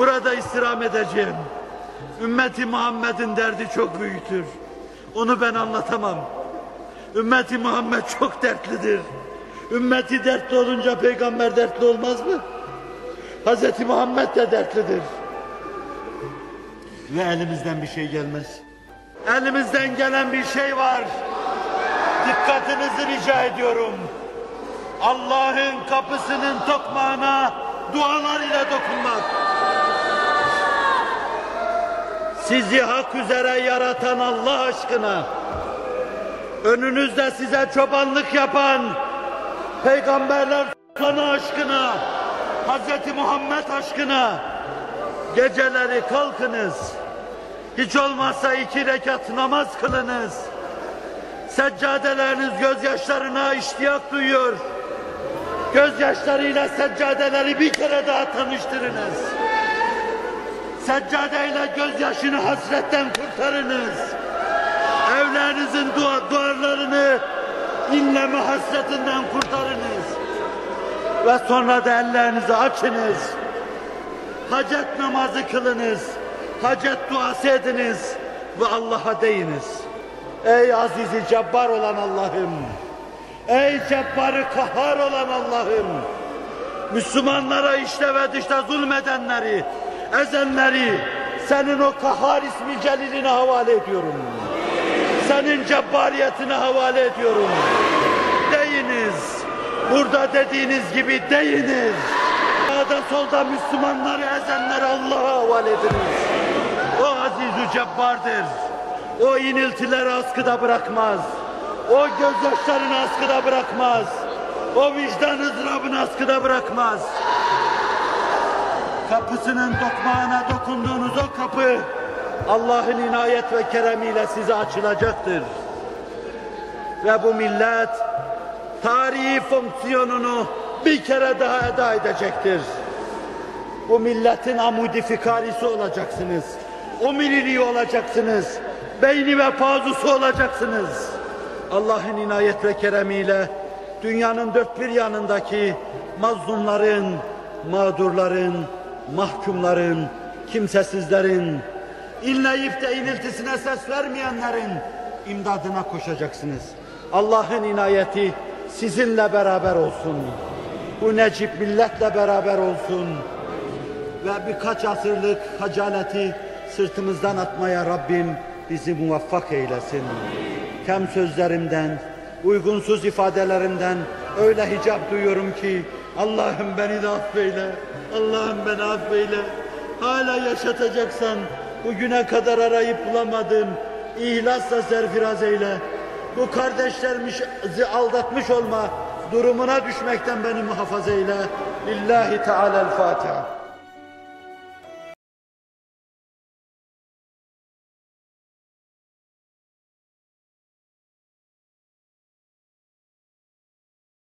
Burada istirham edeceğim. Ümmeti Muhammed'in derdi çok büyüktür. Onu ben anlatamam. Ümmeti Muhammed çok dertlidir. Ümmeti dertli olunca peygamber dertli olmaz mı? Hazreti Muhammed de dertlidir. Ve elimizden bir şey gelmez. Elimizden gelen bir şey var. Dikkatinizi rica ediyorum. Allah'ın kapısının tokmağına dualar ile dokunmak. Sizi hak üzere yaratan Allah aşkına, önünüzde size çobanlık yapan peygamberler sultanı aşkına, Hz. Muhammed aşkına geceleri kalkınız. Hiç olmazsa iki rekat namaz kılınız. Seccadeleriniz gözyaşlarına iştiyak duyuyor. Gözyaşlarıyla seccadeleri bir kere daha tanıştırınız. Seccadeyle gözyaşını hasretten kurtarınız. Evlerinizin dua, duvarlarını inleme hasretinden kurtarınız. Ve sonra da ellerinizi açınız. Hacet namazı kılınız. Hacet duası ediniz. Ve Allah'a deyiniz. Ey azizi cebbar olan Allah'ım. Ey cebbarı kahhar olan Allah'ım. Müslümanlara işte ve dışta zulmedenleri, ezenleri senin o kahhar ismi celiline havale ediyorum. Senin cebbariyetine havale ediyorum. Deyiniz. Burada dediğiniz gibi deyiniz. Sağda solda Müslümanları ezenleri Allah'a havale ediniz. O azizü cebbardır. O iniltileri askıda bırakmaz. O gözyaşlarını askıda bırakmaz. O vicdan ızdırabını askıda bırakmaz. Kapısının dokmağına dokunduğunuz o kapı Allah'ın inayet ve keremiyle size açılacaktır. Ve bu millet tarihi fonksiyonunu bir kere daha eda edecektir. Bu milletin amudi fikarisi olacaksınız. Omuriliği olacaksınız. Beyni ve pazusu olacaksınız. Allah'ın inayet ve keremiyle dünyanın dört bir yanındaki mazlumların, mağdurların, mahkumların, kimsesizlerin, inleyip de iniltisine ses vermeyenlerin imdadına koşacaksınız. Allah'ın inayeti sizinle beraber olsun. Bu necip milletle beraber olsun. Ve birkaç asırlık hacaleti sırtımızdan atmaya Rabbim bizi muvaffak eylesin. Kem sözlerimden, uygunsuz ifadelerimden öyle hicap duyuyorum ki Allah'ım beni de affeyle, Allah'ım beni affeyle. Hala yaşatacaksan bugüne kadar arayıp bulamadım. İhlasla serfiraz eyle. Bu kardeşlerimizi aldatmış olma durumuna düşmekten beni muhafaza eyle. Lillahi Teala'l-Fatiha.